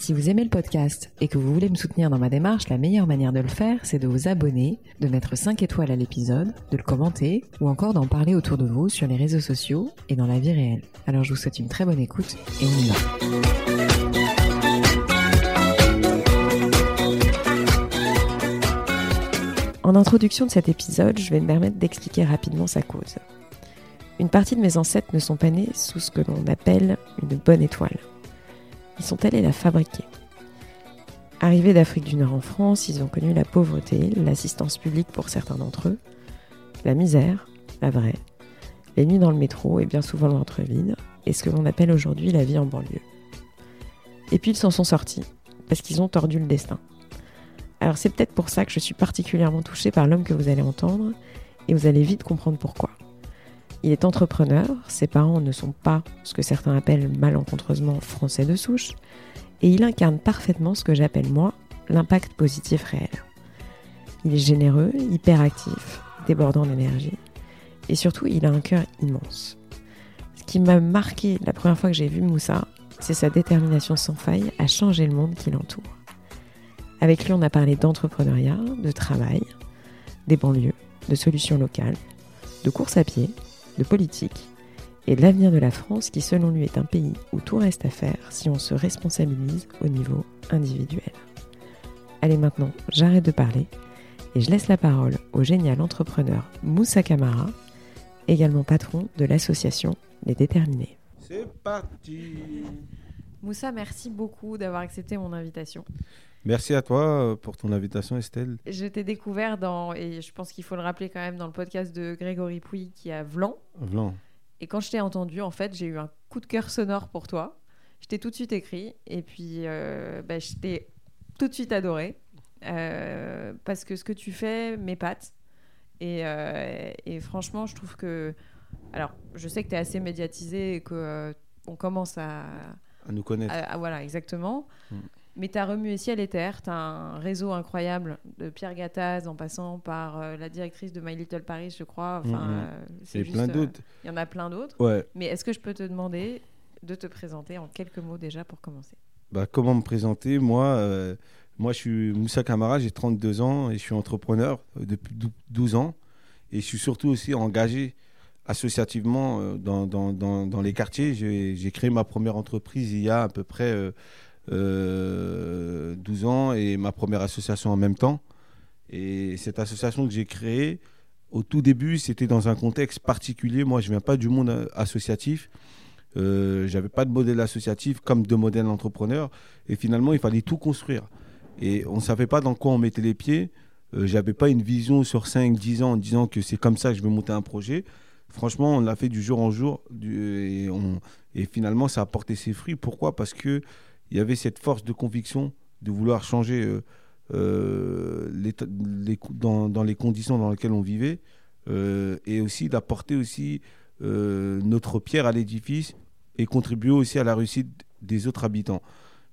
Si vous aimez le podcast et que vous voulez me soutenir dans ma démarche, la meilleure manière de le faire, c'est de vous abonner, de mettre 5 étoiles à l'épisode, de le commenter ou encore d'en parler autour de vous sur les réseaux sociaux et dans la vie réelle. Alors je vous souhaite une très bonne écoute et on y va. En introduction de cet épisode, je vais me permettre d'expliquer rapidement sa cause. Une partie de mes ancêtres ne sont pas nés sous ce que l'on appelle une bonne étoile ils sont allés la fabriquer. Arrivés d'Afrique du Nord en France, ils ont connu la pauvreté, l'assistance publique pour certains d'entre eux, la misère, la vraie, les nuits dans le métro et bien souvent le ventre vide, et ce que l'on appelle aujourd'hui la vie en banlieue. Et puis ils s'en sont sortis, parce qu'ils ont tordu le destin. Alors c'est peut-être pour ça que je suis particulièrement touchée par l'homme que vous allez entendre, et vous allez vite comprendre pourquoi. Il est entrepreneur, ses parents ne sont pas ce que certains appellent malencontreusement français de souche, et il incarne parfaitement ce que j'appelle moi l'impact positif réel. Il est généreux, hyperactif, débordant d'énergie, et surtout il a un cœur immense. Ce qui m'a marqué la première fois que j'ai vu Moussa, c'est sa détermination sans faille à changer le monde qui l'entoure. Avec lui, on a parlé d'entrepreneuriat, de travail, des banlieues, de solutions locales, de course à pied, de politique et de l'avenir de la France qui selon lui est un pays où tout reste à faire si on se responsabilise au niveau individuel. Allez maintenant, j'arrête de parler et je laisse la parole au génial entrepreneur Moussa Kamara, également patron de l'association Les Déterminés. C'est parti Moussa, merci beaucoup d'avoir accepté mon invitation. Merci à toi euh, pour ton invitation, Estelle. Je t'ai découvert dans, et je pense qu'il faut le rappeler quand même, dans le podcast de Grégory Pouy qui a Vlan. Vlan. Et quand je t'ai entendu, en fait, j'ai eu un coup de cœur sonore pour toi. Je t'ai tout de suite écrit et puis euh, bah, je t'ai tout de suite adoré euh, parce que ce que tu fais m'épate. Et, et, franchement, je trouve que. Alors, je sais que tu es assez médiatisé et qu'on on commence à. À nous connaître. voilà, exactement. Mm. Mais tu as remué ciel et terre, tu as un réseau incroyable de Pierre Gattaz en passant par euh, la directrice de My Little Paris, je crois. Enfin, mm, mm. Euh, c'est plein euh, d'autres. Il y en a plein d'autres. Ouais. Mais est-ce que je peux te demander de te présenter en quelques mots déjà pour commencer? Bah, Comment me présenter? Moi, moi, je suis Moussa Kamara, j'ai 32 ans et je suis entrepreneur depuis 12 ans. Et je suis surtout aussi engagé associativement dans, dans, dans, dans les quartiers. J'ai créé ma première entreprise il y a à peu près 12 euh, ans et ma première association en même temps. Et cette association que j'ai créée, au tout début, c'était dans un contexte particulier. Moi, je ne viens pas du monde associatif. Euh, j'avais pas de modèle associatif comme de modèle entrepreneur. Et finalement, il fallait tout construire. Et on ne savait pas dans quoi on mettait les pieds. Euh, j'avais pas une vision sur 5, 10 ans en disant que c'est comme ça que je veux monter un projet. Franchement, on l'a fait du jour en jour. et, et, finalement, ça a porté ses fruits. Pourquoi? Parce que il y avait cette force de conviction de vouloir changer euh, euh, les, dans, les conditions dans lesquelles on vivait euh, et aussi d'apporter aussi notre pierre à l'édifice et contribuer aussi à la réussite des autres habitants.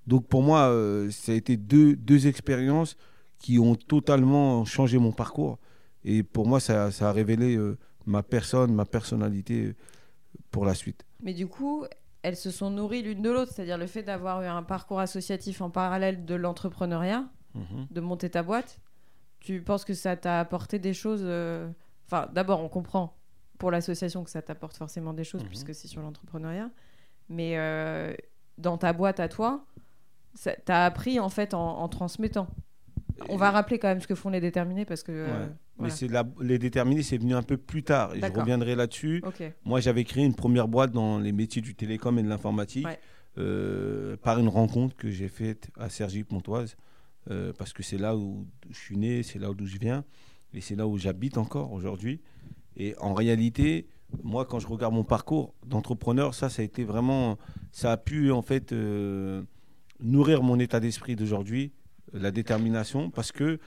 Donc pour moi, ça a été deux, deux expériences qui ont totalement changé mon parcours. Et pour moi, ça, ça a révélé ma personne, ma personnalité pour la suite. Mais du coup, elles se sont nourries l'une de l'autre, c'est-à-dire le fait d'avoir eu un parcours associatif en parallèle de l'entrepreneuriat, mhm. de monter ta boîte. Tu penses que ça t'a apporté des choses euh, Enfin, d'abord, on comprend pour l'association que ça t'apporte forcément des choses mhm. puisque c'est sur l'entrepreneuriat. Mais euh, dans ta boîte à toi, t'as appris en fait en transmettant. On va rappeler quand même ce que font les déterminés parce que. Euh, Mais c'est les déterminés, c'est venu un peu plus tard. Et je reviendrai là-dessus. Moi, j'avais créé une première boîte dans les métiers du télécom et de l'informatique euh, par une rencontre que j'ai faite à Sergi-Pontoise euh, parce que c'est là où je suis né, c'est là d'où je viens et c'est là où j'habite encore aujourd'hui. Et en réalité, moi, quand je regarde mon parcours d'entrepreneur, ça, ça a été vraiment, ça a pu en fait nourrir mon état d'esprit d'aujourd'hui la détermination, parce que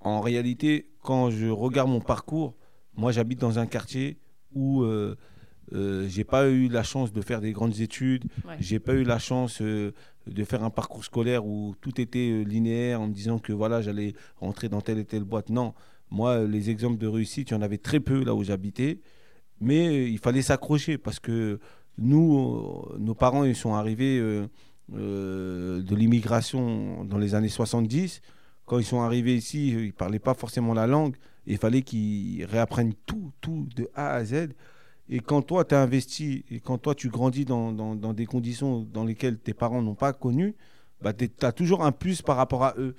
en réalité, quand je regarde mon parcours, moi j'habite dans un quartier où euh, Euh, j'ai pas eu la chance de faire des grandes études. Ouais. J'ai pas eu la chance euh, de faire un parcours scolaire où tout était euh, linéaire en me disant que voilà, j'allais rentrer dans telle et telle boîte. Non, moi, euh, les exemples de réussite, il y en avait très peu là où j'habitais. Mais il fallait s'accrocher parce que nous, nos parents, ils sont arrivés de l'immigration dans les années 70. Quand ils sont arrivés ici, euh, ils ne parlaient pas forcément la langue. Il fallait qu'ils réapprennent tout, tout, de A à Z. Et quand toi, tu as investi, et quand toi, tu grandis dans, dans- des conditions dans lesquelles tes parents n'ont pas connu, bah, tu as toujours un plus par rapport à eux.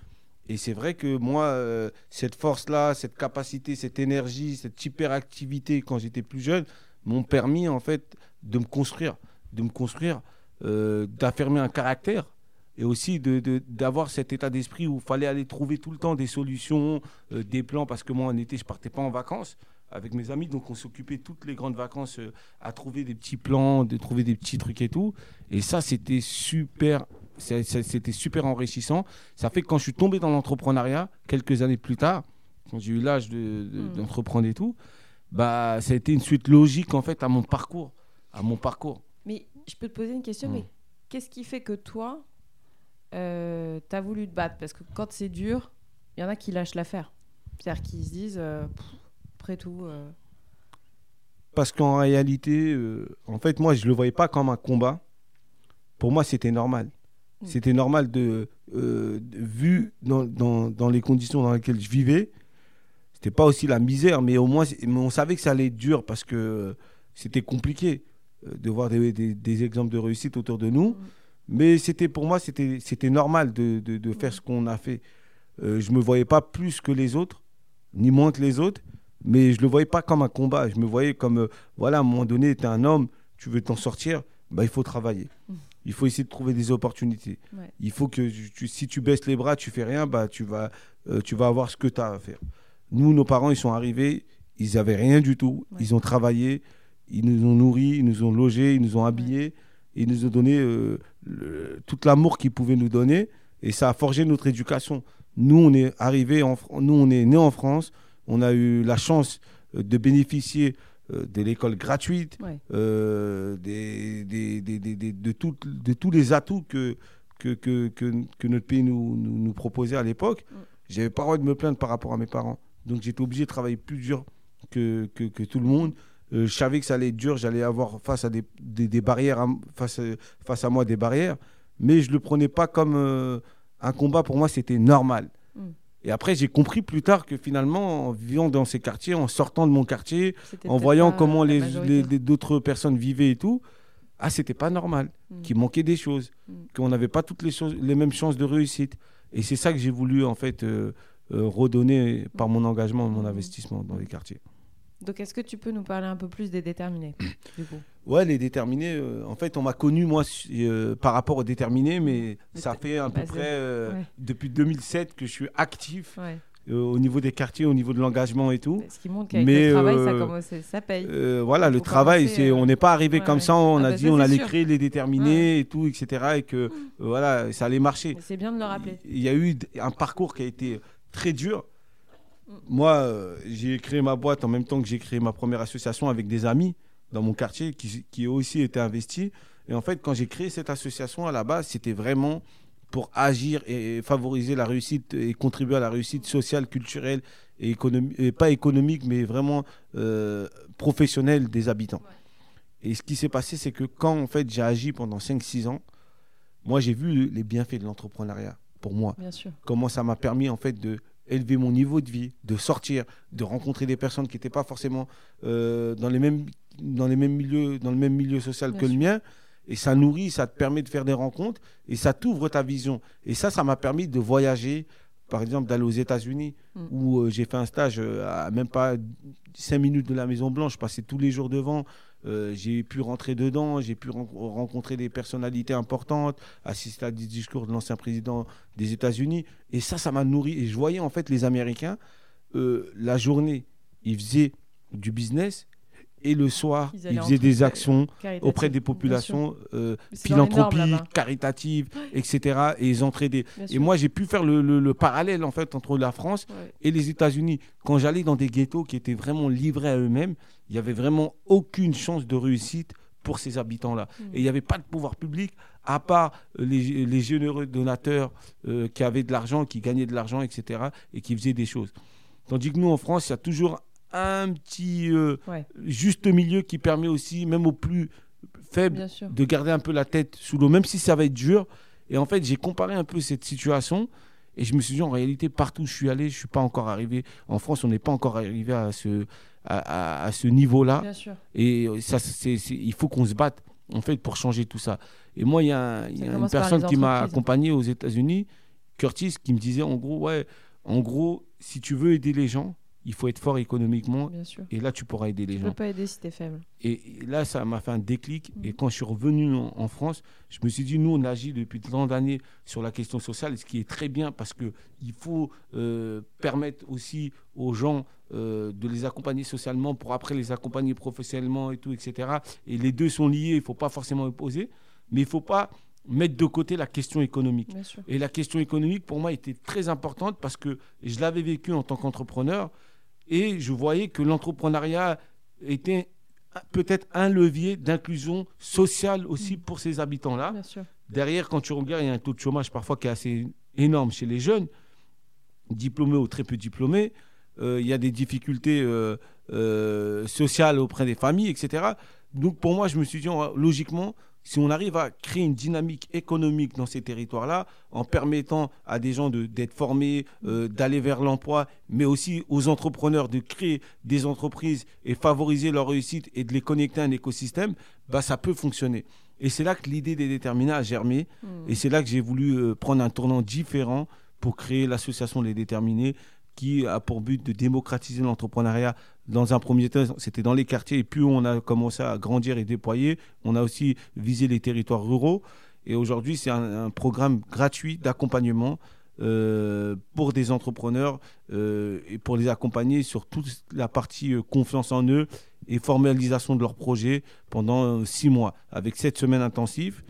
Et c'est vrai que moi, euh, cette force-là, cette capacité, cette énergie, cette hyperactivité quand j'étais plus jeune, m'ont permis en fait de me construire, de me construire, euh, d'affirmer un caractère et aussi de- de- d'avoir cet état d'esprit où il fallait aller trouver tout le temps des solutions, euh, des plans, parce que moi en été, je partais pas en vacances avec mes amis, donc on s'occupait toutes les grandes vacances euh, à trouver des petits plans, de trouver des petits trucs et tout. Et ça, c'était super, c'était super enrichissant. Ça fait que quand je suis tombé dans l'entrepreneuriat, quelques années plus tard, quand j'ai eu l'âge de- de- Mm. d'entreprendre et tout, bah, ça a été une suite logique en fait à mon parcours, à mon parcours. Mais je peux te poser une question, Mm. mais qu'est-ce qui fait que toi, euh, t'as voulu te battre Parce que quand c'est dur, il y en a qui lâchent l'affaire. C'est-à-dire qu'ils se disent, euh, Pff, après tout, euh, Parce qu'en réalité, euh, en fait, moi, je le voyais pas comme un combat. Pour moi, c'était normal. Mm. C'était normal de, de- vu dans, dans- dans les conditions dans lesquelles je vivais. C'était pas aussi la misère, mais au moins, mais on savait que ça allait être dur parce que c'était compliqué de voir des, des- des exemples de réussite autour de nous. Mm. Mais c'était pour moi, c'était normal de, de- de faire ce qu'on a fait. Euh, je me voyais pas plus que les autres, ni moins que les autres, mais je le voyais pas comme un combat. Je me voyais comme, euh, voilà, à un moment donné, tu es un homme, tu veux t'en sortir, bah, il faut travailler. Mm. Il faut essayer de trouver des opportunités. Ouais. Il faut que tu- si tu baisses les bras, tu fais rien, bah, tu, vas, euh, tu vas avoir ce que tu as à faire. Nous, nos parents, ils sont arrivés, ils avaient rien du tout. Ouais. Ils ont travaillé, ils nous ont nourris, ils nous ont logés, ils nous ont habillés, ils nous ont donné euh, le- tout l'amour qu'ils pouvaient nous donner. Et ça a forgé notre éducation. Nous, on est arrivé, en, Fr- nous, on est né en France. On a eu la chance euh, de bénéficier euh, de l'école gratuite, Ouais. euh, des, des- des- des- des- de, tout- de tous les atouts que, que, que, que, que notre pays nous, nous, nous proposait à l'époque. Mm. J'avais pas le droit de me plaindre par rapport à mes parents. Donc j'étais obligé de travailler plus dur que tout le monde. Euh, je savais que ça allait être dur, j'allais avoir face à des, des, des barrières, à- face, à- face à moi des barrières, mais je le prenais pas comme euh, un combat. Pour moi, c'était normal. Mm. Et après, j'ai compris plus tard que finalement, en vivant dans ces quartiers, en sortant de mon quartier, en voyant comment les, les- les- d'autres personnes vivaient et tout, ah, c'était pas normal, Mm. qu'il manquait des choses, Mm. qu'on n'avait pas toutes les, choses, les mêmes chances de réussite. Et c'est ça que j'ai voulu en fait euh, euh, redonner par mon engagement, mon investissement dans les quartiers. Donc, est-ce que tu peux nous parler un peu plus des déterminés du coup? Ouais, les déterminés, euh, en fait, on m'a connu, moi, euh, par rapport aux déterminés, mais Mais ça fait à peu bah, près euh, ouais. depuis 2007 que je suis actif Ouais. au niveau des quartiers, au niveau de l'engagement et tout. Ce qui montre qu'avec le travail, ça, commence, ça paye. Voilà, Il le travail, c'est, on n'est pas arrivé ouais, comme ça, on Ah a bah dit on allait sûr. créer les déterminés et tout, etc. Et que voilà, ça allait marcher. C'est bien de le rappeler. Il y a eu un parcours qui a été très dur. Moi, euh, j'ai créé ma boîte en même temps que j'ai créé ma première association avec des amis dans mon quartier qui, qui ont aussi été investis. Et en fait, quand j'ai créé cette association à la base, c'était vraiment pour agir et favoriser la réussite et contribuer à la réussite sociale, culturelle et, économique, et pas économique, mais vraiment euh, professionnelle des habitants. Et ce qui s'est passé, c'est que quand en fait j'ai agi pendant 5-6 ans, moi j'ai vu les bienfaits de l'entrepreneuriat pour moi Bien sûr. comment ça m'a permis en fait de élever mon niveau de vie, de sortir, de rencontrer des personnes qui n'étaient pas forcément euh, dans les mêmes dans les mêmes milieux dans le même milieu social Bien que sûr. le mien et ça nourrit, ça te permet de faire des rencontres et ça t'ouvre ta vision et ça ça m'a permis de voyager par exemple d'aller aux États-Unis Mm. où euh, j'ai fait un stage euh, à même pas 5 minutes de la Maison Blanche, je passais tous les jours devant, Euh, j'ai pu rentrer dedans, j'ai pu ren- rencontrer des personnalités importantes, assister à des discours de l'ancien président des États-Unis. Et ça, ça m'a nourri. Et je voyais en fait les Américains, euh, la journée, ils faisaient du business et le soir, Ils faisaient des actions auprès des populations euh, philanthropiques, caritatives, etc. Et ils entraidaient. Et moi, j'ai pu faire le, le- le parallèle en fait entre la France Ouais. et les États-Unis. Quand j'allais dans des ghettos qui étaient vraiment livrés à eux-mêmes, il n'y avait vraiment aucune chance de réussite pour ces habitants-là. Mm. Et il n'y avait pas de pouvoir public, à part euh, les, les généreux donateurs euh, qui avaient de l'argent, qui gagnaient de l'argent, etc. et qui faisaient des choses. Tandis que nous, en France, il y a toujours un petit euh, Ouais. juste milieu qui permet aussi, même aux plus faibles, de garder un peu la tête sous l'eau, même si ça va être dur. Et en fait, j'ai comparé un peu cette situation et je me suis dit, en réalité, partout où je suis allé, je ne suis pas encore arrivé. En France, on n'est pas encore arrivé à ce, à, à- à ce niveau-là. Et ça, c'est, c'est- il faut qu'on se batte, en fait, pour changer tout ça. Et moi, il y a, y Ça a une personne qui m'a accompagné aux États-Unis, Curtis, qui me disait, en gros, ouais, en gros, si tu veux aider les gens, il faut être fort économiquement. Bien sûr. Et là, tu pourras aider les Tu gens. peux pas aider si t'es faible. Et et là, ça m'a fait un déclic. Mhm. Et quand je suis revenu en, en France, je me suis dit, nous, on agit depuis tant d'années sur la question sociale, ce qui est très bien parce qu'il faut euh, permettre aussi aux gens euh, de les accompagner socialement pour après les accompagner professionnellement et tout, etc. Et les deux sont liés, il ne faut pas forcément opposer, mais il ne faut pas mettre de côté la question économique. Et la question économique, pour moi, était très importante parce que je l'avais vécu en tant qu'entrepreneur et je voyais que l'entrepreneuriat était peut-être un levier d'inclusion sociale aussi pour ces habitants-là. Derrière, quand tu regardes, il y a un taux de chômage parfois qui est assez énorme chez les jeunes, diplômés ou très peu diplômés. Euh, il y a des difficultés euh, euh, sociales auprès des familles, etc. Donc pour moi, je me suis dit, va- logiquement, si on arrive à créer une dynamique économique dans ces territoires-là, en permettant à des gens de- d'être formés, euh, d'aller vers l'emploi, mais aussi aux entrepreneurs de créer des entreprises et favoriser leur réussite et de les connecter à un écosystème, bah, ça peut fonctionner. Et c'est là que l'idée des déterminés a germé. Mm. Et c'est là que j'ai voulu euh, prendre un tournant différent pour créer l'association Les Déterminés qui a pour but de démocratiser l'entrepreneuriat. Dans un premier temps, c'était dans les quartiers et plus on a commencé à grandir et déployer, on a aussi visé les territoires ruraux. Et aujourd'hui, c'est un, programme gratuit d'accompagnement euh, pour des entrepreneurs euh, et pour les accompagner sur toute la partie euh, confiance en eux et formalisation de leurs projets pendant six mois, avec sept semaines intensives.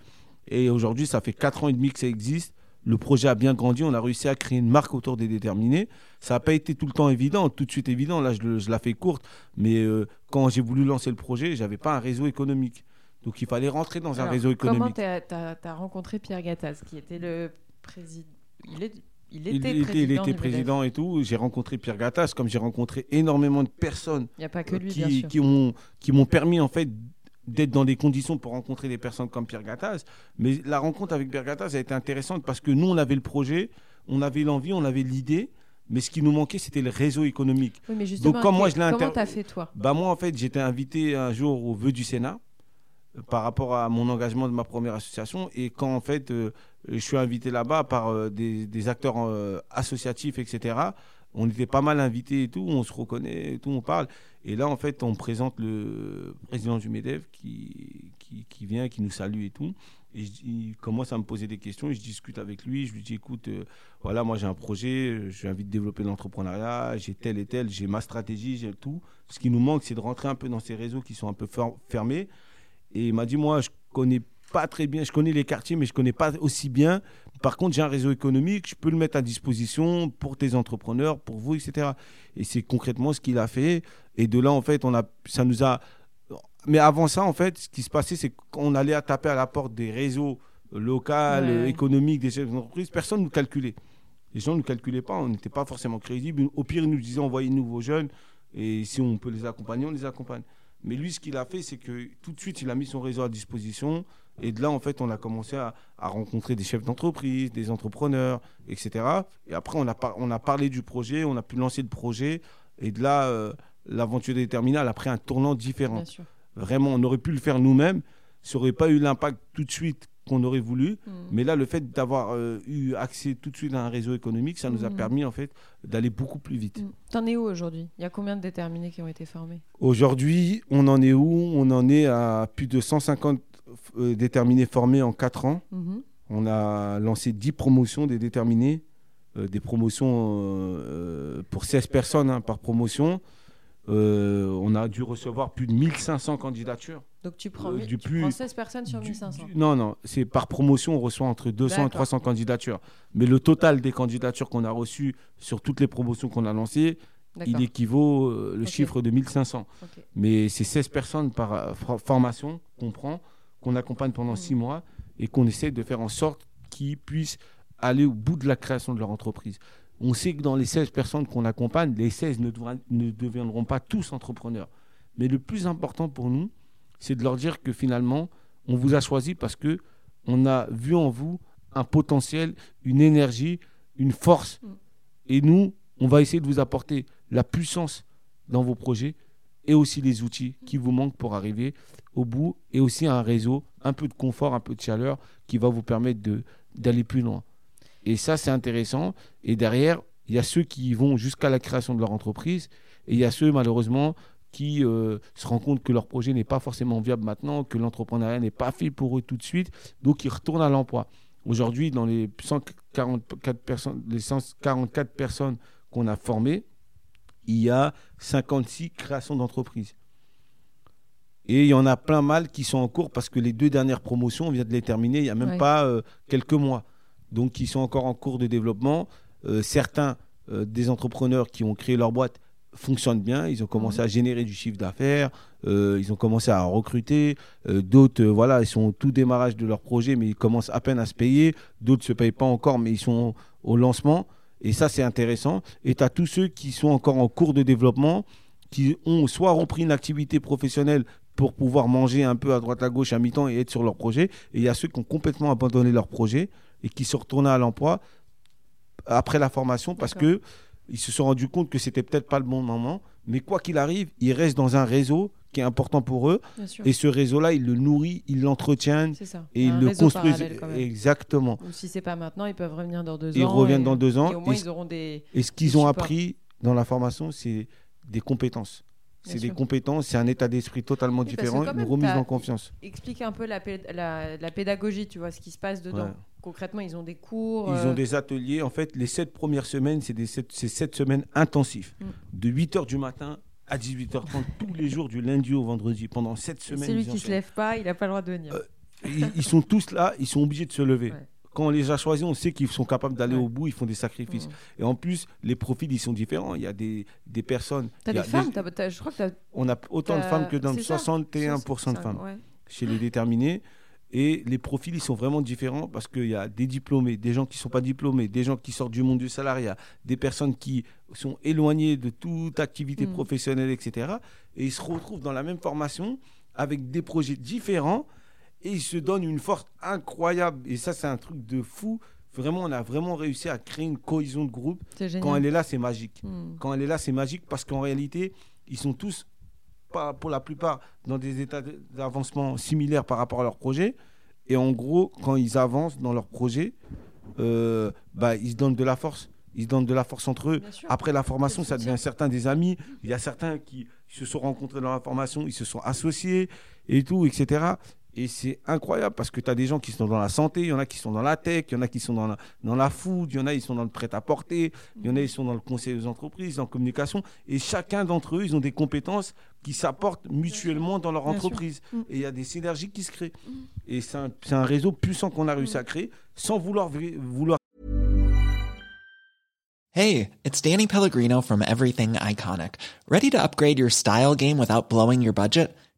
Et aujourd'hui, ça fait quatre ans et demi que ça existe. Le projet a bien grandi. On a réussi à créer une marque autour des déterminés. Ça n'a pas été tout le temps évident, tout de suite évident. Là, je, je la fais courte. Mais euh, quand j'ai voulu lancer le projet, j'avais pas un réseau économique. Donc, il fallait rentrer dans un réseau Comment économique. tu as, rencontré Pierre Gattaz, qui était le président il, est, il était Il président il était président et tout. J'ai rencontré Pierre Gattaz, comme j'ai rencontré énormément de personnes Il n'y a pas que lui, qui, bien sûr. qui ont qui m'ont permis en fait d'être dans des conditions pour rencontrer des personnes comme Pierre Gattaz. Mais la rencontre avec Pierre Gattaz a été intéressante parce que nous, on avait le projet, on avait l'envie, on avait l'idée, mais ce qui nous manquait, c'était le réseau économique. Oui, mais justement, comme moi, je l'ai comment t'as fait, toi? Bah moi, en fait, j'étais invité un jour au vœu du Sénat euh, par rapport à mon engagement de ma première association. Et quand, en fait, euh, je suis invité là-bas par euh, des, des acteurs associatifs, etc., on était pas mal invités et tout, on se reconnaît et tout, on parle. Et là, en fait, on présente le président du MEDEF qui, qui, vient, qui nous salue et tout. Et il commence à me poser des questions et je discute avec lui. Je lui dis écoute, euh, voilà, moi j'ai un projet, j'ai envie de développer l'entrepreneuriat, j'ai tel et tel, j'ai ma stratégie, j'ai tout. Ce qui nous manque, c'est de rentrer un peu dans ces réseaux qui sont un peu fer- fermés. Et il m'a dit moi, je connais pas très bien, je connais les quartiers, mais je connais pas aussi bien. Par contre, j'ai un réseau économique, je peux le mettre à disposition pour tes entrepreneurs, pour vous, etc. Et c'est concrètement ce qu'il a fait. Et de là, en fait, on a, ça nous a. Mais avant ça, en fait, ce qui se passait, c'est qu'on allait à taper à la porte des réseaux locaux, Ouais. économiques, des chefs d'entreprise. Personne ne nous calculait. Les gens ne nous calculaient pas, on n'était pas forcément crédibles. Au pire, ils nous disaient envoyez-nous vos jeunes et si on peut les accompagner, on les accompagne. Mais lui, ce qu'il a fait, c'est que tout de suite, il a mis son réseau à disposition. Et de là, en fait, on a commencé à, à rencontrer des chefs d'entreprise, des entrepreneurs, etc. Et après, on a, par- on a parlé du projet, on a pu lancer le projet. Et de là, euh, l'aventure des terminales a pris un tournant différent. Bien sûr. Vraiment, on aurait pu le faire nous-mêmes. Ça n'aurait pas eu l'impact tout de suite qu'on aurait voulu. Mm. Mais là, le fait d'avoir euh, eu accès tout de suite à un réseau économique, ça nous a Mhm. permis en fait d'aller beaucoup plus vite. Mm. T'en es où aujourd'hui? Il y a combien de déterminés qui ont été formés? Aujourd'hui, on en est où? On en est à plus de 150 euh, déterminés formés en 4 ans. Mhm. On a lancé 10 promotions des déterminés, euh, des promotions euh, euh, pour 16 personnes hein, par promotion. Euh, on a dû recevoir plus de 1500 candidatures. Donc tu prends, Euh, du tu plus- prends 16 personnes sur Du- 1500. du- non, non, c'est par promotion, on reçoit entre 200 et D'accord. 300 candidatures. Mais le total des candidatures qu'on a reçues sur toutes les promotions qu'on a lancées, il équivaut euh, le Ok. chiffre de 1500. Ok. Mais c'est 16 personnes par euh, for- formation qu'on prend, qu'on accompagne pendant. 6 mois et qu'on essaie de faire en sorte qu'ils puissent aller au bout de la création de leur entreprise. On sait que dans les 16 personnes qu'on accompagne, les 16 ne, devra- ne deviendront pas tous entrepreneurs. Mais le plus important pour nous, c'est de leur dire que finalement, on vous a choisi parce que on a vu en vous un potentiel, une énergie, une force. Mm. Et nous, on va essayer de vous apporter la puissance dans vos projets et aussi les outils qui vous manquent pour arriver au bout et aussi un réseau, un peu de confort, un peu de chaleur qui va vous permettre d'aller plus loin. Et ça, c'est intéressant. Et derrière, il y a ceux qui vont jusqu'à la création de leur entreprise et il y a ceux, malheureusement, qui euh, se rendent compte que leur projet n'est pas forcément viable maintenant, que l'entrepreneuriat n'est pas fait pour eux tout de suite, donc ils retournent à l'emploi. Aujourd'hui, dans les 144 personnes, les 144 personnes qu'on a formées, il y a 56 créations d'entreprises. Et il y en a plein mal qui sont en cours parce que les deux dernières promotions, on vient de les terminer il n'y a même pas euh, quelques mois. Donc, ils sont encore en cours de développement. Euh, certains euh, des entrepreneurs qui ont créé leur boîte fonctionnent bien. Ils ont commencé Mhm. à générer du chiffre d'affaires. ils ont commencé à recruter. D'autres, voilà, ils sont au tout démarrage de leur projet, mais ils commencent à peine à se payer. D'autres ne se payent pas encore, mais ils sont au lancement. Et ça, c'est intéressant. Et tu as tous ceux qui sont encore en cours de développement, qui ont soit repris une activité professionnelle pour pouvoir manger un peu à droite à gauche à mi-temps et être sur leur projet. Et il y a ceux qui ont complètement abandonné leur projet et qui sont retournés à l'emploi après la formation parce que ils se sont rendus compte que c'était peut-être pas le bon moment. Mais quoi qu'il arrive, ils restent dans un réseau qui est important pour eux. Et ce réseau-là, ils le nourrissent, ils l'entretiennent et ils le construisent. Exactement. Ou si c'est pas maintenant, ils peuvent revenir dans deux Ils ans. reviennent et- dans deux ans. Et au moins, Et- ils auront des. Et ce qu'ils ont appris dans la formation, c'est des compétences. C'est des sûr. compétences, c'est un état d'esprit totalement Oui, différent, une remise en confiance. Explique un peu la, pé- la, la pédagogie, tu vois, ce qui se passe dedans. Ouais. Concrètement, ils ont des cours. Ils euh, ont des ateliers. En fait, les sept premières semaines, c'est des sept, sept semaines intensifs. Mm. De 8h du matin à 18h30, tous les jours, du lundi au vendredi, pendant sept semaines. Celui qui se enchaînent. lève pas, il n'a pas le droit de venir. Euh, Ils, ils sont tous là, ils sont obligés de se lever. Ouais. Quand on les a choisis, on sait qu'ils sont capables d'aller Ouais. au bout, ils font des sacrifices. Mmh. Et en plus, les profils, ils sont différents. Il y a des, des personnes. T'as des femmes t'as- t'as- Je crois que t'as. On a autant de femmes que d'hommes, c'est ça 61% de femmes ouais. chez les déterminés. Et les profils, ils sont vraiment différents parce qu'il y a des diplômés, des gens qui ne sont pas diplômés, des gens qui sortent du monde du salariat, des personnes qui sont éloignées de toute activité Mm. professionnelle, etc. Et ils se retrouvent dans la même formation avec des projets différents et ils se donnent une force incroyable. Et ça, c'est un truc de fou. Vraiment, on a vraiment réussi à créer une cohésion de groupe. Quand elle est là, c'est magique. Hmm. Quand elle est là, c'est magique parce qu'en réalité, ils sont tous, pas, pour la plupart, dans des états d'avancement similaires par rapport à leur projet. Et en gros, quand ils avancent dans leur projet, euh, bah, ils se donnent de la force. Ils se donnent de la force entre eux. Après la formation, ça devient certains des amis. Il y a certains qui se sont rencontrés dans la formation, ils se sont associés et tout, etc. Et c'est incroyable parce que tu as des gens qui sont dans la santé, il y en a qui sont dans la tech, il y en a qui sont dans la, dans la food, il y en a qui sont dans le prêt-à-porter, il y en a qui sont dans le conseil aux entreprises, en communication. Et chacun d'entre eux, ils ont des compétences qui s'apportent mutuellement dans leur Bien entreprise. Mm. Et il y a des synergies qui se créent. Mm. Et c'est un, c'est un réseau puissant qu'on a réussi Mm. à créer sans vouloir, vouloir Hey, it's Danny Pellegrino from Everything Iconic. Ready to upgrade your style game without blowing your budget?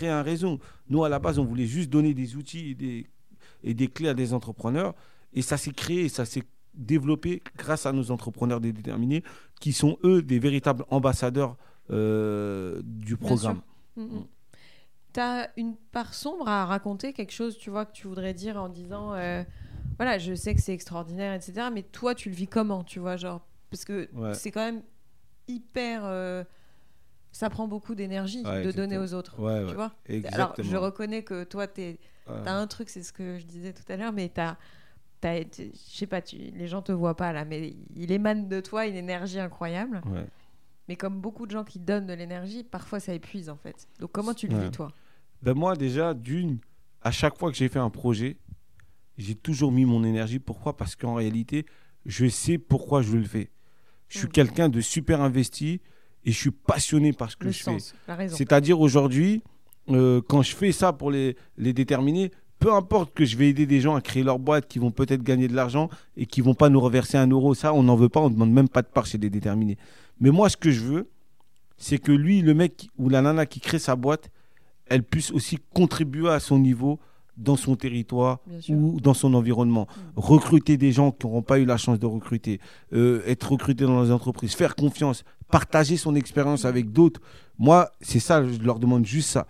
Créer un réseau. Nous, à la base, on voulait juste donner des outils et des, et des clés à des entrepreneurs. Et ça s'est créé, ça s'est développé grâce à nos entrepreneurs déterminés qui sont, eux, des véritables ambassadeurs euh, du programme. Mm, mm. T'as une part sombre à raconter, quelque chose, tu vois, que tu voudrais dire en disant, euh, voilà, je sais que c'est extraordinaire, etc. Mais toi, tu le vis comment, tu vois, genre, parce que Ouais. c'est quand même hyper, euh, ça prend beaucoup d'énergie Ouais, de donner aux autres. Ouais, Tu vois Exactement. Alors, je reconnais que toi, tu as un truc, c'est ce que je disais tout à l'heure, mais tu as. Je sais pas, tu, les gens te voient pas là, mais il émane de toi une énergie incroyable. Mais comme beaucoup de gens qui donnent de l'énergie, parfois ça épuise en fait. Donc comment tu le vis toi? Ben moi, déjà, d'une, à chaque fois que j'ai fait un projet, j'ai toujours mis mon énergie. Pourquoi? Parce qu'en réalité, je sais pourquoi je le fais. Je suis Mm. quelqu'un de super investi et je suis passionné par ce que Le je fais. sens. C'est-à-dire aujourd'hui, euh, quand je fais ça pour les, les déterminer, peu importe que je vais aider des gens à créer leur boîte qui vont peut-être gagner de l'argent et qui vont pas nous reverser un euro, ça, on n'en veut pas, on ne demande même pas de part chez les déterminés. Mais moi, ce que je veux, c'est que lui, le mec ou la nana qui crée sa boîte, elle puisse aussi contribuer à son niveau dans son territoire ou dans son environnement. Mm. Recruter des gens qui n'auront pas eu la chance de recruter, euh, être recruté dans les entreprises, faire confiance, partager son expérience avec d'autres. Moi, c'est ça, je leur demande juste ça.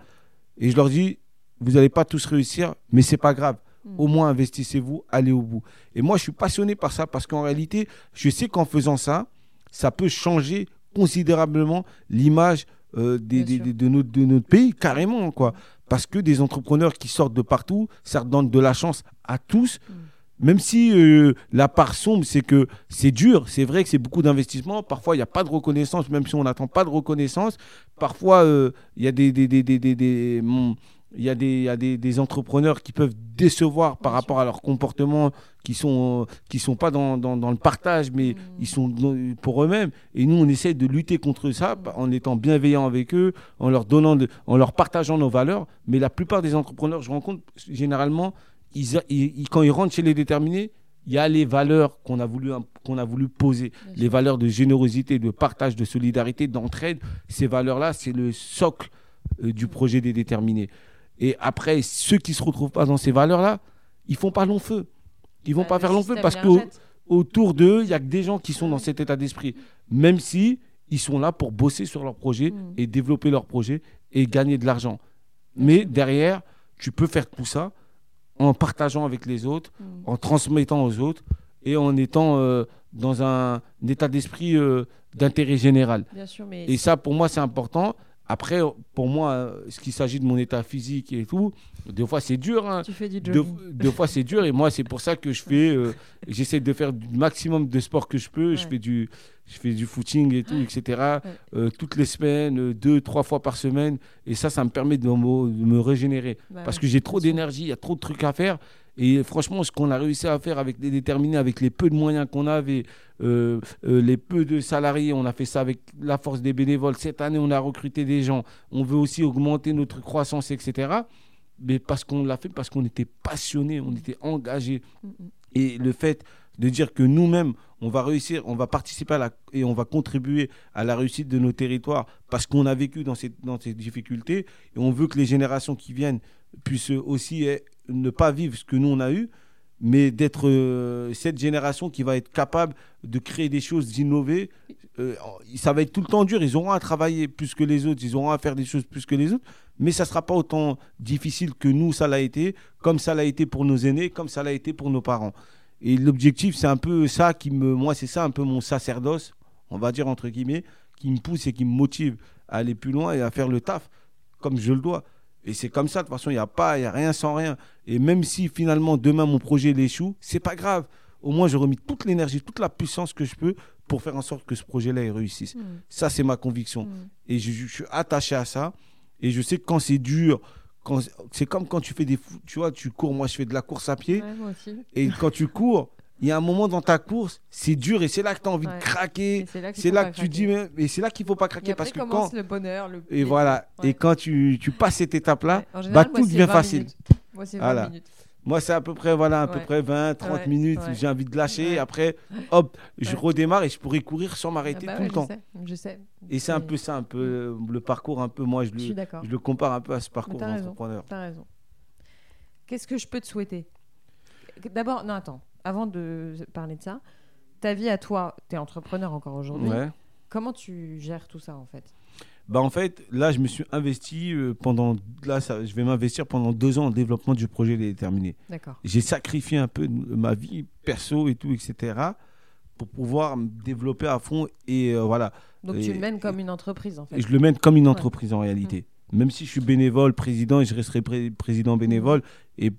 Et je leur dis, vous n'allez pas tous réussir, mais c'est pas grave. Mm. Au moins, investissez-vous, allez au bout. Et moi, je suis passionné par ça parce qu'en réalité, je sais qu'en faisant ça, ça peut changer considérablement l'image euh, des- Bien des- sûr. des- de, notre, de notre pays, carrément, quoi. Parce que des entrepreneurs qui sortent de partout, ça donne de la chance à tous. Mm. Même si euh, la part sombre, c'est que c'est dur, c'est vrai que c'est beaucoup d'investissement. Parfois, il n'y a pas de reconnaissance, même si on n'attend pas de reconnaissance. Parfois, euh, il y a des, des, des, des, des- des- il y a des, il y a des, des entrepreneurs qui peuvent décevoir par rapport à leur comportement, qui sont, euh, qui sont pas dans, dans, dans le partage, mais Mm. ils sont dans- pour eux-mêmes. Et nous, on essaie de lutter contre ça en étant bienveillants avec eux, en leur donnant, de- en leur partageant nos valeurs. Mais la plupart des entrepreneurs, je rencontre généralement, ils, a- ils- ils- quand ils rentrent chez les déterminés, il y a les valeurs qu'on a voulu, qu'on a voulu poser, les valeurs de générosité, de partage, de solidarité, d'entraide. Ces valeurs-là, c'est le socle euh, du projet des déterminés. Et après, ceux qui se retrouvent pas dans ces valeurs-là, ils font pas long feu. Ils vont Bah, pas faire long feu parce rejette. autour d'eux, il y a que des gens qui sont dans cet état d'esprit. Même si ils sont là pour bosser sur leur projet Mm. et développer leur projet et gagner de l'argent. Mais derrière, tu peux faire tout ça en partageant avec les autres, Mm. en transmettant aux autres et en étant euh, dans un, état d'esprit euh, d'intérêt général. Bien sûr, mais Et ça, pour moi, c'est important. Après, pour moi, ce qu'il s'agit de mon état physique et tout, des fois, c'est dur. hein. tu fais du Deux, deux fois c'est dur et moi c'est pour ça que je fais euh, j'essaie de faire du maximum de sport que je peux. Je fais du je fais du footing et tout etc euh, toutes les semaines euh, deux trois fois par semaine. Et ça ça me permet de me, de me régénérer. Bah parce que j'ai trop d'énergie il y a trop de trucs à faire et franchement ce qu'on a réussi à faire avec les déterminés avec les peu de moyens qu'on avait euh, euh, les peu de salariés on a fait ça avec la force des bénévoles. Cette année on a recruté des gens. On veut aussi augmenter notre croissance etc mais parce qu'on l'a fait parce qu'on était passionné, on était engagé. Et le fait de dire que nous-mêmes, on va réussir, on va participer à la, et on va contribuer à la réussite de nos territoires parce qu'on a vécu dans ces, dans ces difficultés et on veut que les générations qui viennent puissent aussi ne pas vivre ce que nous on a eu, mais d'être euh, cette génération qui va être capable de créer des choses, d'innover. Euh, ça va être tout le temps dur, ils auront à travailler plus que les autres, ils auront à faire des choses plus que les autres, mais ça ne sera pas autant difficile que nous, ça l'a été, comme ça l'a été pour nos aînés, comme ça l'a été pour nos parents. Et l'objectif, c'est un peu ça qui me. Moi, c'est ça un peu mon sacerdoce, on va dire entre guillemets, qui me pousse et qui me motive à aller plus loin et à faire le taf comme je le dois. Et c'est comme ça, de toute façon, il n'y a pas, il y a rien sans rien. Et même si finalement demain mon projet il échoue, c'est pas grave. Au moins, j'aurai mis toute l'énergie, toute la puissance que je peux pour faire en sorte que ce projet-là réussisse. Mm, Ça, c'est ma conviction. mm. Et je, je suis attaché à ça. Et je sais que quand c'est dur, quand c'est comme quand tu fais des, tu vois, tu cours. Moi, je fais de la course à pied. Ouais, moi aussi. Et quand tu cours, il y a un moment dans ta course, c'est dur et c'est là que tu as envie Ouais. de craquer. C'est là, que tu dis, mais, mais c'est là qu'il faut pas Et craquer après parce que quand le bonheur, le et voilà Ouais. et quand tu, tu passes cette étape là, Ouais. En bah tout devient 20 facile. minutes. Moi, c'est 20 Voilà. minutes. Moi c'est à peu près voilà à peu près 20 30 Ouais, minutes, j'ai envie de lâcher après hop, je redémarre et je pourrais courir sans Ah m'arrêter bah tout le temps. Je sais, je sais. Et c'est un peu ça un peu euh, le parcours un peu moi je le, je le compare un peu à ce parcours d'entrepreneur. T'as raison. Qu'est-ce que je peux te souhaiter? D'abord, non, attends. Avant de parler de ça, ta vie à toi, tu es entrepreneur encore aujourd'hui. Ouais. Comment tu gères tout ça en fait? Bah en fait, là, je me suis investi euh, pendant. Là, ça, je vais m'investir pendant deux ans en développement du projet déterminé. D'accord. J'ai sacrifié un peu ma vie perso et tout, etc. pour pouvoir me développer à fond et euh, voilà. Donc Et- tu le mènes comme une entreprise en fait. Et je le mène comme une entreprise en réalité. Même si je suis bénévole, président, et je resterai pré- président bénévole. Et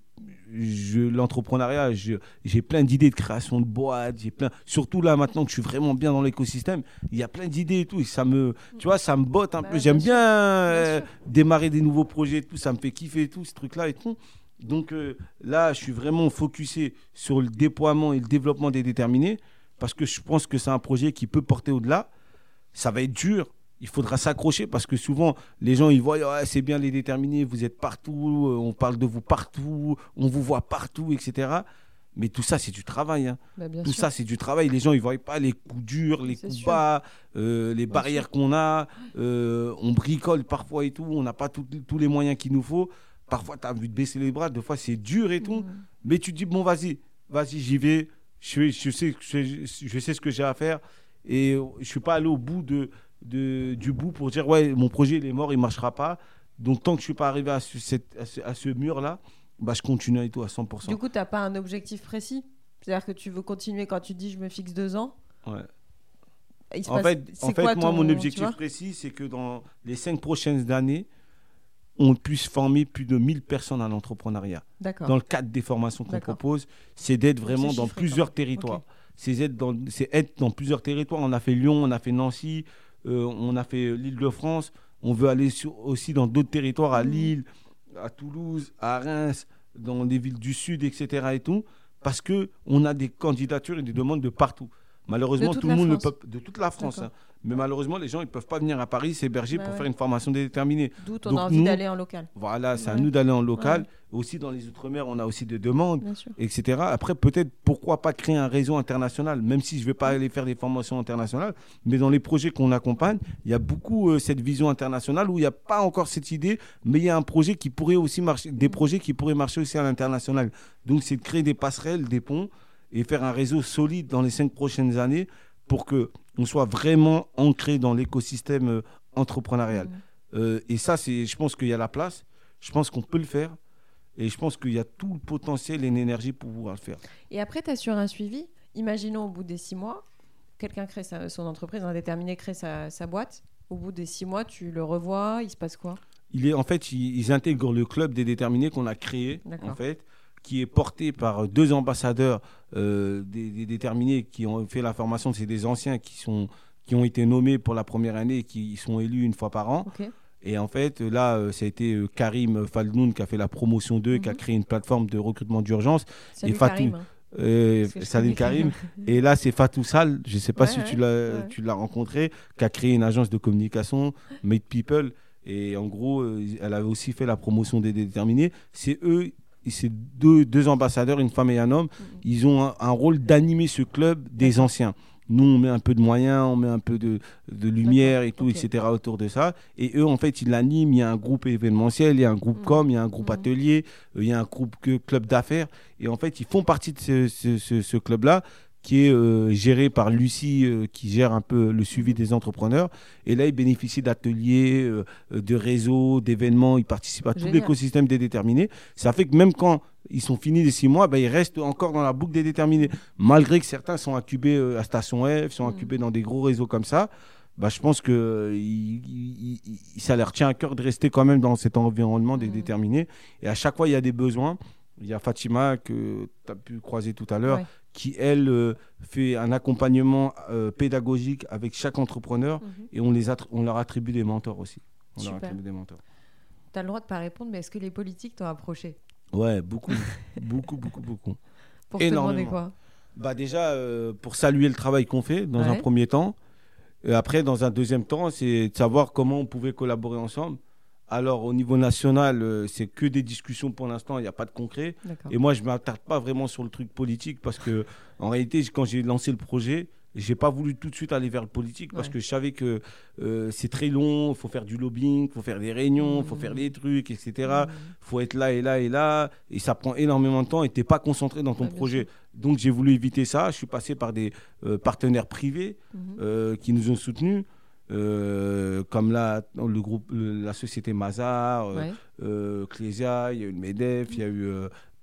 je- l'entrepreneuriat, je- j'ai plein d'idées de création de boîtes. J'ai plein, surtout là maintenant que je suis vraiment bien dans l'écosystème, il y a plein d'idées et tout. Et ça me, tu vois, ça me botte un Bah, peu. J'aime bien euh, démarrer des nouveaux projets et tout. Ça me fait kiffer et tout, ce truc-là et tout. Donc euh, là, je suis vraiment focusé sur le déploiement et le développement des déterminés parce que je pense que c'est un projet qui peut porter au-delà. Ça va être dur. Il faudra s'accrocher parce que souvent, les gens, ils voient, c'est bien les déterminés, vous êtes partout, euh, on parle de vous partout, on vous voit partout, etc. Mais tout ça, c'est du travail. hein. Bah, Tout sûr. ça, c'est du travail. Les gens, ils ne voient pas les coups durs, les coups sûr. bas, euh, les Bien barrières qu'on a. euh, on bricole parfois et tout. On n'a pas tout- tous les moyens qu'il nous faut. Parfois, tu as envie de baisser les bras. Des fois, c'est dur et tout. Mais tu te dis, bon, vas-y, vas-y, j'y vais. Je, je, sais, je, je sais ce que j'ai à faire. Et je ne suis pas allé au bout de, de- du bout pour dire, ouais, mon projet, il est mort, il ne marchera pas. Donc, tant que je ne suis pas arrivé à ce, cette- à ce, à ce mur-là, bah, je continue et tout à 100%. Du coup, tu n'as pas un objectif précis? C'est-à-dire que tu veux continuer quand tu dis je me fixe deux ans? Ouais. Il se En passe- fait, en fait quoi moi, ton- mon objectif précis, c'est que dans les cinq prochaines années, on puisse former plus de 1000 personnes à l'entrepreneuriat. Dans le cadre des formations qu'on propose, c'est d'être vraiment dans chiffré, plusieurs territoires. C'est être dans, c'est être dans plusieurs territoires. On a fait Lyon, on a fait Nancy, on a fait l'île de France. On veut aller sur- aussi dans d'autres territoires, à Mhm. Lille, à Toulouse, à Reims, dans les villes du Sud, etc. Et tout, parce que on a des candidatures et des demandes de partout. Malheureusement, tout le monde ne peut de toute la France. Hein. Mais malheureusement, les gens ils peuvent pas venir à Paris s'héberger Bah pour ouais. faire une formation déterminée. D'où ton Donc, envie nous- d'aller en local. Voilà, c'est à nous d'aller en local. Aussi dans les outre-mer, on a aussi des demandes etc. Après, peut-être, pourquoi pas créer un réseau international, même si je ne vais pas aller faire des formations internationales, mais dans les projets qu'on accompagne, il y a beaucoup euh, cette vision internationale où il n'y a pas encore cette idée, mais il y a un projet qui pourrait aussi marcher, des projets qui pourraient marcher aussi à l'international. Donc, c'est de créer des passerelles, des ponts et faire un réseau solide dans les cinq prochaines années pour que on soit vraiment ancré dans l'écosystème euh, entrepreneurial. Mhm. Euh, et ça, c'est, je pense qu'il y a la place. Je pense qu'on peut le faire. Et je pense qu'il y a tout le potentiel et l'énergie pour pouvoir le faire. Et après, tu assures un suivi. Imaginons au bout des six mois, quelqu'un crée sa- son entreprise, un déterminé crée sa, sa boîte. Au bout des six mois, tu le revois, il se passe quoi? Il est, en fait, ils, ils intègrent le club des déterminés qu'on a créé, D'accord. en fait, qui est porté par deux ambassadeurs euh, des, des déterminés qui ont fait la formation. C'est des anciens qui, sont, qui ont été nommés pour la première année et qui sont élus une fois par an. Et en fait, là, euh, ça a été euh, Karim Faldoun qui a fait la promotion d'eux, qui a Mhm. créé une plateforme de recrutement d'urgence. Salut Fatou. Karim. hein. Euh, Salim Karim. Et là, c'est Fatou Sall, je ne sais pas Ouais, si ouais, tu l'as ouais. tu l'as rencontré, qui a créé une agence de communication, Made People. Et en gros, elle avait aussi fait la promotion des déterminés. C'est eux, c'est deux, deux ambassadeurs, une femme et un homme. Mhm. Ils ont un, un rôle d'animer ce club des anciens. Nous, on met un peu de moyens, on met un peu de, de lumière et tout, etc. autour de ça. Et eux, en fait, ils l'animent. Il y a un groupe événementiel, il y a un groupe Mhm. com, il y a un groupe Mhm. atelier, euh, il y a un groupe que- club d'affaires. Et en fait, ils font partie de ce, ce- ce- ce club-là qui est euh, géré par Lucie, euh, qui gère un peu le suivi des entrepreneurs. Et là, ils bénéficient d'ateliers, euh, de réseaux, d'événements. Ils participent à tout l'écosystème des déterminés. Ça fait que même quand ils sont finis les six mois, ben, ils restent encore dans la boucle des déterminés. Malgré que certains sont incubés à Station F, sont Mhm. incubés dans des gros réseaux comme ça. Bah, je pense que il- il- il- ça leur tient à cœur de rester quand même dans cet environnement des Mhm. déterminés. Et à chaque fois, il y a des besoins. Il y a Fatima que tu as pu croiser tout à l'heure, Ouais. Qui, elle, euh, fait un accompagnement euh, pédagogique avec chaque entrepreneur Mhm. et on, les on leur attribue des mentors aussi. On leur Super. attribue des mentors. Tu as le droit de pas répondre, mais est-ce que les politiques t'ont approché? Ouais, beaucoup, beaucoup, beaucoup, beaucoup. Pour te demander Énormément. quoi? Bah déjà, euh, pour saluer le travail qu'on fait dans un premier temps. Et après, dans un deuxième temps, c'est de savoir comment on pouvait collaborer ensemble. Alors, au niveau national, euh, c'est que des discussions pour l'instant, il n'y a pas de concret. Et moi, je ne m'attarde pas vraiment sur le truc politique parce que, en réalité, quand j'ai lancé le projet, j'ai pas voulu tout de suite aller vers le politique parce Ouais. que je savais que euh, c'est très long, il faut faire du lobbying, il faut faire des réunions, il faut faire des trucs, etc. Il Mhm. faut être là et là et là. Et ça prend énormément de temps et tu n'es pas concentré dans ton Ouais, projet. Donc, j'ai voulu éviter ça. Je suis passé par des euh, partenaires privés euh, qui nous ont soutenus. Euh, comme là, le groupe, le- la société Mazar, euh, Ouais. euh, Clésia, il y a eu le MEDEF, il y a eu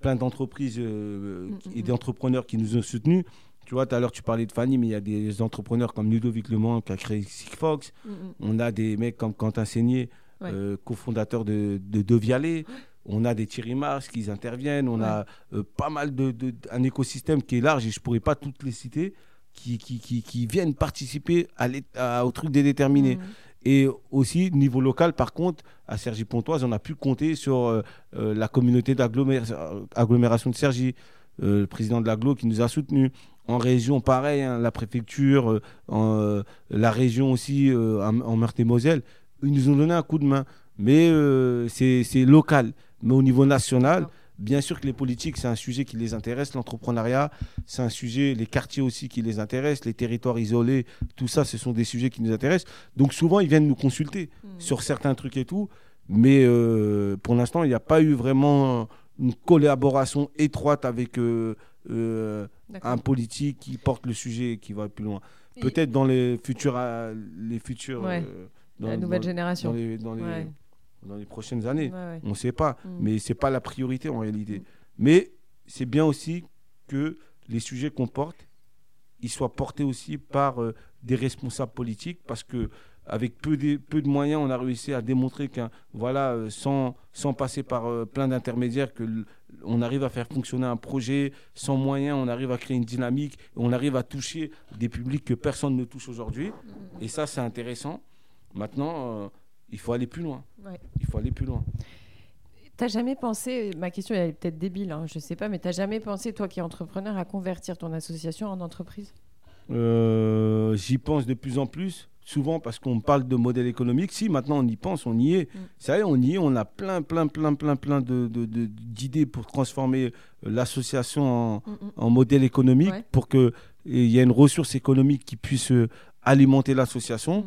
plein d'entreprises Mm, mm, et mm. d'entrepreneurs qui nous ont soutenus. Tu vois, tout à l'heure, tu parlais de Fanny, mais il y a des entrepreneurs comme Ludovic Lemont qui a créé Sigfox. Mm, mm. On a des mecs comme Quentin Seigné, Ouais. euh, cofondateur de, de Devialet. On a des Thierry Mars qui interviennent. On a euh, pas mal de, de- un écosystème qui est large et je pourrais pas toutes les citer qui, qui, qui, qui viennent participer à l'é- à- au truc des déterminés. Mm. Et aussi, niveau local, par contre, à Cergy-Pontoise, on a pu compter sur euh, euh, la communauté d'agglomération de Cergy, euh, le président de l'agglo qui nous a soutenus. En région, pareil, hein, la préfecture, euh, en, la région aussi, en, Meurthe-et-Moselle, ils nous ont donné un coup de main. Mais c'est local. Mais au niveau national. Bien sûr que les politiques, c'est un sujet qui les intéresse, l'entrepreneuriat, c'est un sujet, les quartiers aussi qui les intéressent, les territoires isolés, tout ça, ce sont des sujets qui nous intéressent. Donc souvent, ils viennent nous consulter Mm. sur certains trucs et tout. Mais euh, pour l'instant, il n'y a pas eu vraiment une collaboration étroite avec euh, euh, un politique qui porte le sujet et qui va plus loin. Peut-être dans les futurs, les futurs, Ouais. dans, La nouvelle dans- génération. dans les, dans les- Ouais. Dans les prochaines années. Ouais. On ne sait pas, Mm. mais c'est pas la priorité en réalité. Mais c'est bien aussi que les sujets qu'on porte, ils soient portés aussi par euh, des responsables politiques, parce que avec peu de, peu de moyens, on a réussi à démontrer qu'un voilà, euh, sans, sans passer par euh, plein d'intermédiaires, que on arrive à faire fonctionner un projet. Sans moyens, on arrive à créer une dynamique, on arrive à toucher des publics que personne ne touche aujourd'hui. Et ça, c'est intéressant. Maintenant, euh, il faut aller plus loin. Ouais. Il faut aller plus loin. T'as jamais pensé, ma question elle est peut-être débile, hein, je sais pas, mais t'as jamais pensé, toi qui es entrepreneur, à convertir ton association en entreprise? Euh, J'y pense de plus en plus, souvent parce qu'on parle de modèle économique. Si maintenant on y pense, on y est. Mm. Ça y est, on y est. On a plein, plein, plein, plein, plein de- de- de- d'idées pour transformer euh, l'association en, Mm, mm. en modèle économique Ouais. pour qu'il y ait une ressource économique qui puisse euh, alimenter l'association.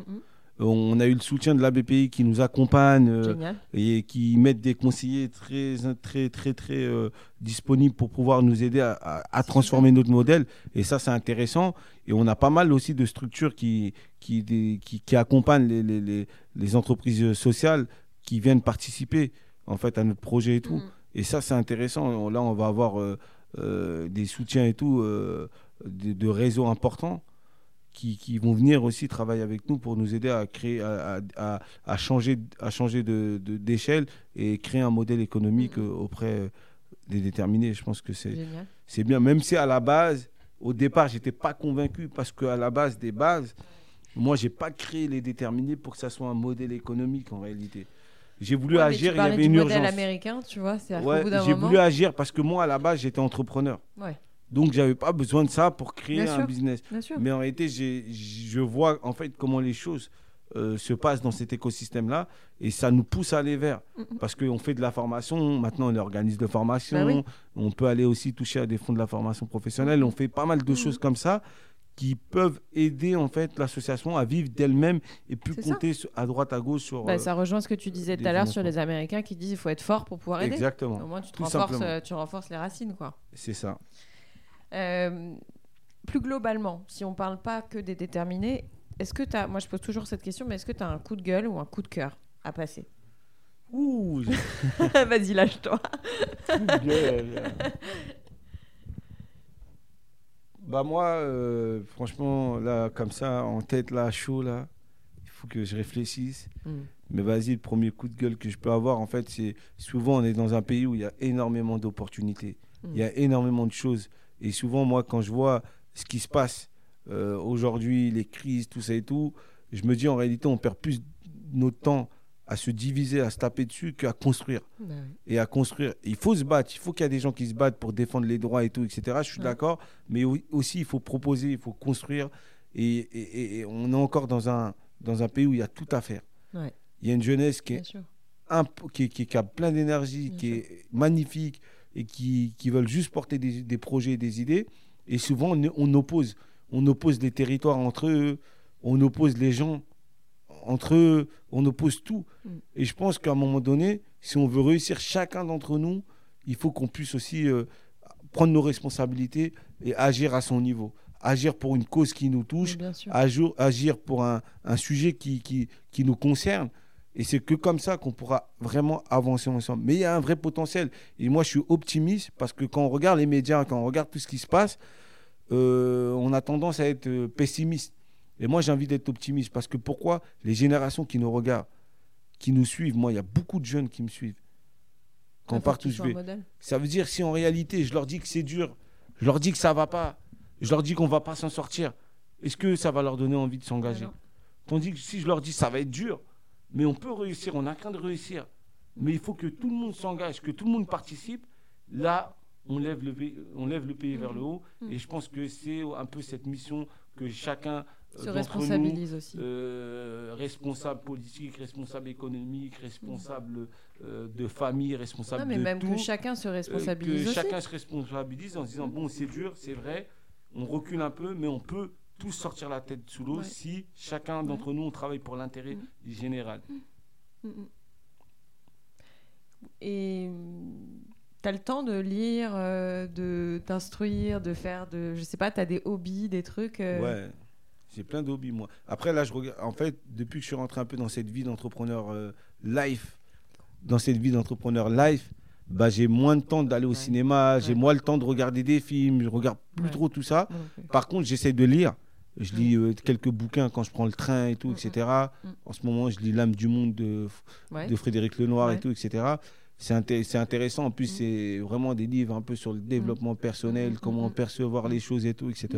On a eu le soutien de la BPI qui nous accompagne. euh, et qui mettent des conseillers très, très, très, très euh, disponibles pour pouvoir nous aider à, à- à transformer notre modèle. Et ça, c'est intéressant. Et on a pas mal aussi de structures qui, qui, des- qui, qui accompagnent les, les, les, les entreprises sociales qui viennent participer en fait à notre projet et tout. Mm. Et ça, c'est intéressant. Là, on va avoir euh, des soutiens et tout, de, de réseaux importants qui, qui vont venir aussi travailler avec nous pour nous aider à créer, à, à- à- à changer, à changer de, d'échelle et créer un modèle économique euh, auprès des déterminés. Je pense que c'est, c'est bien, même si à la base, au départ, j'étais pas convaincu parce qu'à la base des bases, moi, j'ai pas créé les déterminés pour que ça soit un modèle économique en réalité. J'ai voulu Ouais, agir, il y avait du une modèle urgence. américain, tu vois, c'est Ouais, bout d'un j'ai voulu agir parce que moi, à la base, j'étais entrepreneur. Ouais, Donc, j'avais pas besoin de ça pour créer Bien un sûr. business. Mais en réalité, je vois en fait comment les choses euh, se passent dans cet écosystème-là et ça nous pousse à aller vers. Mm, mm. Parce qu'on fait de la formation, maintenant on organise de formation, Bah oui. on peut aller aussi toucher à des fonds de la formation professionnelle, on fait pas mal de choses comme ça qui peuvent aider en fait l'association à vivre d'elle-même et ça. compter à droite à gauche sur Bah, euh, ça rejoint ce que tu disais tout à l'heure sur les Américains qui disent qu'il faut être fort pour pouvoir aider. exactement Au moins, tu, te renforces, euh, tu renforces les racines, quoi. c'est ça Euh, plus globalement, si on parle pas que des déterminés, est-ce que tu as, moi je pose toujours cette question, mais est-ce que tu as un coup de gueule ou un coup de cœur à passer? Ouh, Vas-y, lâche-toi. coup de gueule. Bah moi, euh, franchement, là, comme ça, en tête, là, chaud, là, il faut que je réfléchisse. Mm. Mais vas-y, le premier coup de gueule que je peux avoir, en fait, c'est souvent, on est dans un pays où il y a énormément d'opportunités. Il y a énormément de choses. Et souvent, moi, quand je vois ce qui se passe euh, aujourd'hui, les crises, tout ça et tout, je me dis, en réalité, on perd plus notre temps à se diviser, à se taper dessus qu'à construire Bah et à construire. Il faut se battre, il faut qu'il y ait des gens qui se battent pour défendre les droits et tout, etc. Je suis Ouais. d'accord, mais au- aussi il faut proposer, il faut construire. Et, et- et- et on est encore dans un, dans un pays où il y a tout à faire. Ouais. Il y a une jeunesse qui, est Bien sûr. imp- qui, qui- qui a plein d'énergie, qui sûr. est magnifique et qui, qui veulent juste porter des, des projets et des idées. Et souvent, on, on oppose. On oppose les territoires entre eux, on oppose les gens entre eux, on oppose tout. Mm. Et je pense qu'à un moment donné, si on veut réussir chacun d'entre nous, il faut qu'on puisse aussi euh, prendre nos responsabilités et agir à son niveau. Agir pour une cause qui nous touche, agir, agir pour un, un sujet qui, qui, qui nous concerne. Et c'est que comme ça qu'on pourra vraiment avancer ensemble. Mais il y a un vrai potentiel. Et moi, je suis optimiste parce que quand on regarde les médias, quand on regarde tout ce qui se passe, euh, on a tendance à être euh, pessimiste. Et moi, j'ai envie d'être optimiste parce que pourquoi les générations qui nous regardent, qui nous suivent, moi, il y a beaucoup de jeunes qui me suivent. Quand partout je vais. Ça veut dire si en réalité, je leur dis que c'est dur, je leur dis que ça va pas, je leur dis qu'on va pas s'en sortir, est-ce que ça va leur donner envie de s'engager? Ah. Tandis que si je leur dis ça va être dur, mais on peut réussir, on n'a qu'un de réussir. Mais il faut que tout le monde s'engage, que tout le monde participe. Là, on lève le, pays- on lève le pays vers le haut. Mhm. Et je pense que c'est un peu cette mission que chacun euh, Se d'entre nous, responsabilise aussi. euh, responsable politique, responsable économique, responsable euh, de famille, responsable Non, mais de même tout, que chacun se euh, responsabilise que aussi. chacun se responsabilise en se disant bon c'est dur, c'est vrai, on recule un peu, mais on peut tous sortir la tête sous l'eau Ouais. si chacun d'entre nous on travaille pour l'intérêt Mhm. général. Mm, mm. Et tu as le temps de lire, euh, de t'instruire, de faire de. Je sais pas, tu as des hobbies, des trucs. euh, Ouais. J'ai plein d'hobbies, moi. Après, là, je regarde. En fait, depuis que je suis rentré un peu dans cette vie d'entrepreneur euh, life, dans cette vie d'entrepreneur life, bah, j'ai moins de temps d'aller au Ouais. cinéma, j'ai Ouais. moins le temps de regarder des films, je regarde plus Ouais. trop tout ça. Par contre, j'essaie de lire. Je Mm. lis euh, quelques bouquins quand je prends le train et tout, Mm, etc. mm. En ce moment, je lis L'âme du monde de, Ouais. de Frédéric Lenoir Ouais. et tout, etc. C'est inté- c'est intéressant. En plus, Mm. c'est vraiment des livres un peu sur le développement personnel, Mm, mm, comment mm. percevoir les choses et tout, etc.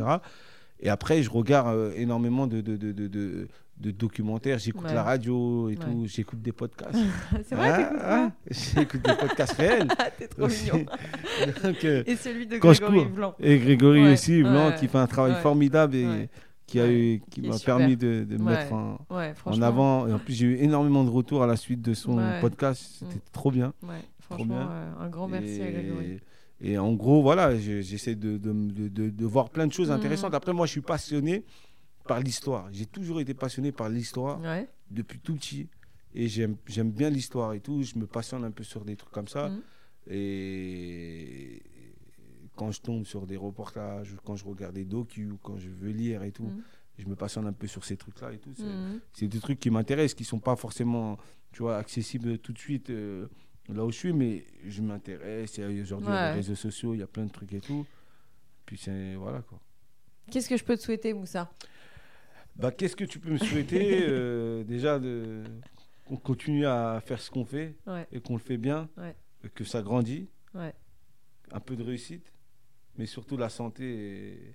Et après, je regarde euh, énormément de, de, de, de, de- de documentaires. J'écoute Ouais. la radio et Ouais. tout. J'écoute des podcasts. C'est vrai, Ah, ah, ça J'écoute des podcasts réels. Ah, T'es trop mignon. Donc, euh, Et celui de Grégory. Blanc. et Grégory Ouais, aussi, Blanc, qui fait un travail formidable et qui, a Ouais, eu, qui qui est m'a permis de, de me mettre en, avant. Et en plus, j'ai eu énormément de retours à la suite de son podcast. C'était Mm. trop bien. Ouais, franchement, bien. euh, un grand merci à Grégory. Et, en gros, voilà, je- j'essaie de, de, de- de- de voir plein de choses Mhm. intéressantes. Après, moi, je suis passionné par l'histoire. J'ai toujours été passionné par l'histoire Ouais. depuis tout petit. Et j'aime bien l'histoire et tout. Je me passionne un peu sur des trucs comme ça. Mhm. Et quand je tombe sur des reportages, quand je regarde des docus, ou quand je veux lire et tout, Mhm. je me passionne un peu sur ces trucs-là et tout. C'est des trucs qui m'intéressent, qui sont pas forcément, tu vois, accessibles tout de suite euh, là où je suis, mais je m'intéresse. Aujourd'hui, Ouais. les réseaux sociaux, il y a plein de trucs et tout. Puis c'est voilà quoi. Qu'est-ce que je peux te souhaiter, Moussa? Bah, qu'est-ce que tu peux me souhaiter euh, Déjà de qu'on continue à faire ce qu'on fait Ouais. et qu'on le fait bien, Ouais. et que ça grandit, un peu de réussite, mais surtout la santé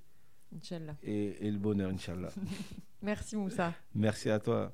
et- et le bonheur, Inch'Allah. Merci, Moussa. Merci à toi.